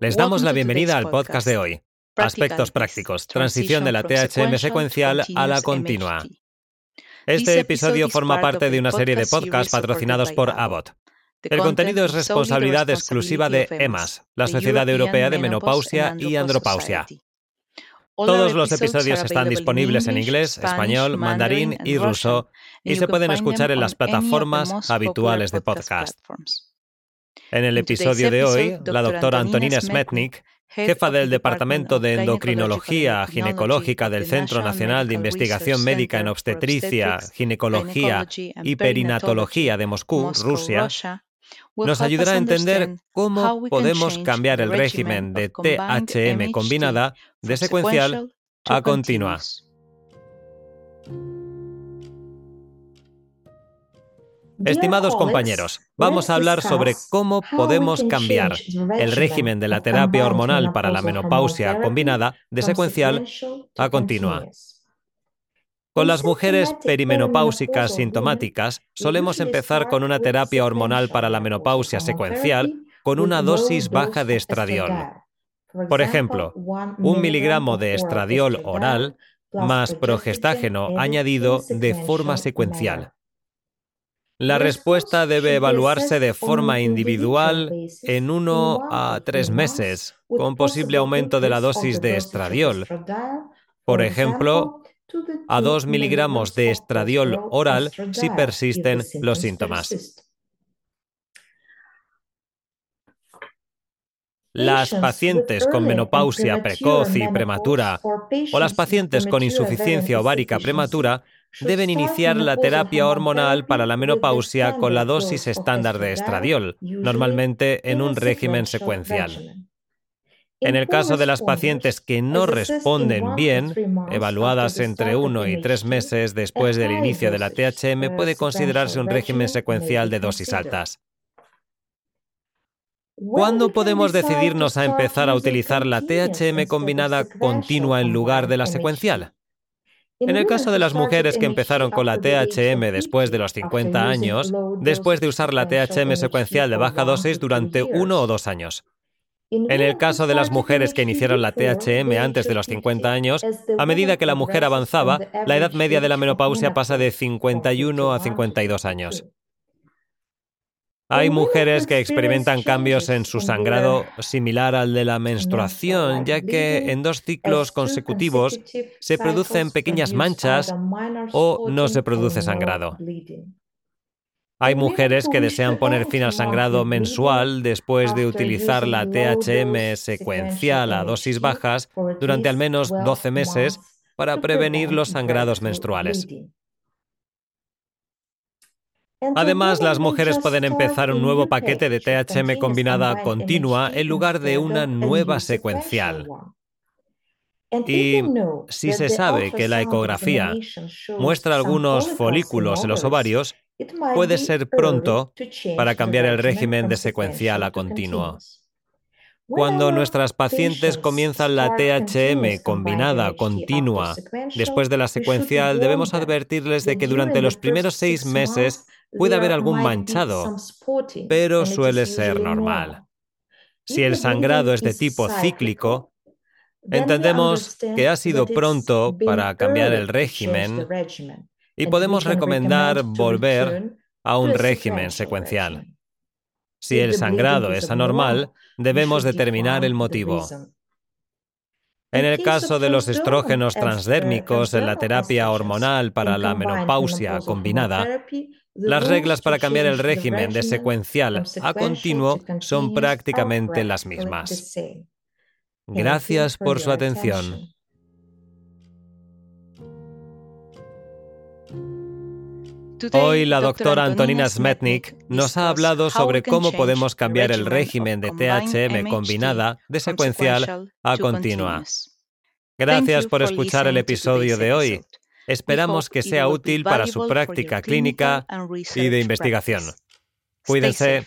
Les damos la bienvenida al podcast de hoy. Aspectos prácticos, transición de la THM secuencial a la continua. Este episodio forma parte de una serie de podcasts patrocinados por Abbott. El contenido es responsabilidad exclusiva de EMAS, la Sociedad Europea de Menopausia y Andropausia. Todos los episodios están disponibles en inglés, español, mandarín y ruso y se pueden escuchar en las plataformas habituales de podcast. En el episodio de hoy, la doctora Antonina Smetnik, jefa del Departamento de Endocrinología Ginecológica del Centro Nacional de Investigación Médica en Obstetricia, Ginecología y Perinatología de Moscú, Rusia, nos ayudará a entender cómo podemos cambiar el régimen de THM combinada de secuencial a continua. Estimados compañeros, vamos a hablar sobre cómo podemos cambiar el régimen de la terapia hormonal para la menopausia combinada de secuencial a continua. Con las mujeres perimenopáusicas sintomáticas solemos empezar con una terapia hormonal para la menopausia secuencial con una dosis baja de estradiol. Por ejemplo, un miligramo de estradiol oral más progestágeno añadido de forma secuencial. La respuesta debe evaluarse de forma individual en uno a tres meses, con posible aumento de la dosis de estradiol. Por ejemplo, a 2 miligramos de estradiol oral si persisten los síntomas. Las pacientes con menopausia precoz y prematura o las pacientes con insuficiencia ovárica prematura deben iniciar la terapia hormonal para la menopausia con la dosis estándar de estradiol, normalmente en un régimen secuencial. En el caso de las pacientes que no responden bien, evaluadas entre uno y tres meses después del inicio de la THM, puede considerarse un régimen secuencial de dosis altas. ¿Cuándo podemos decidirnos a empezar a utilizar la THM combinada continua en lugar de la secuencial? En el caso de las mujeres que empezaron con la THM después de los 50 años, después de usar la THM secuencial de baja dosis durante uno o dos años. En el caso de las mujeres que iniciaron la THM antes de los 50 años, a medida que la mujer avanzaba, la edad media de la menopausia pasa de 51 a 52 años. Hay mujeres que experimentan cambios en su sangrado similar al de la menstruación, ya que en dos ciclos consecutivos se producen pequeñas manchas o no se produce sangrado. Hay mujeres que desean poner fin al sangrado mensual después de utilizar la THM secuencial a dosis bajas durante al menos 12 meses para prevenir los sangrados menstruales. Además, las mujeres pueden empezar un nuevo paquete de THM combinada continua en lugar de una nueva secuencial. Y si se sabe que la ecografía muestra algunos folículos en los ovarios, puede ser pronto para cambiar el régimen de secuencial a continuo. Cuando nuestras pacientes comienzan la THM combinada continua después de la secuencial, debemos advertirles de que durante los primeros seis meses puede haber algún manchado, pero suele ser normal. Si el sangrado es de tipo cíclico, entendemos que ha sido pronto para cambiar el régimen y podemos recomendar volver a un régimen secuencial. Si el sangrado es anormal, debemos determinar el motivo. En el caso de los estrógenos transdérmicos en la terapia hormonal para la menopausia combinada, las reglas para cambiar el régimen de secuencial a continuo son prácticamente las mismas. Gracias por su atención. Hoy la doctora Antonina Smetnik nos ha hablado sobre cómo podemos cambiar el régimen de THM combinada de secuencial a continua. Gracias por escuchar el episodio de hoy. Esperamos que sea útil para su práctica clínica y de investigación. Cuídense.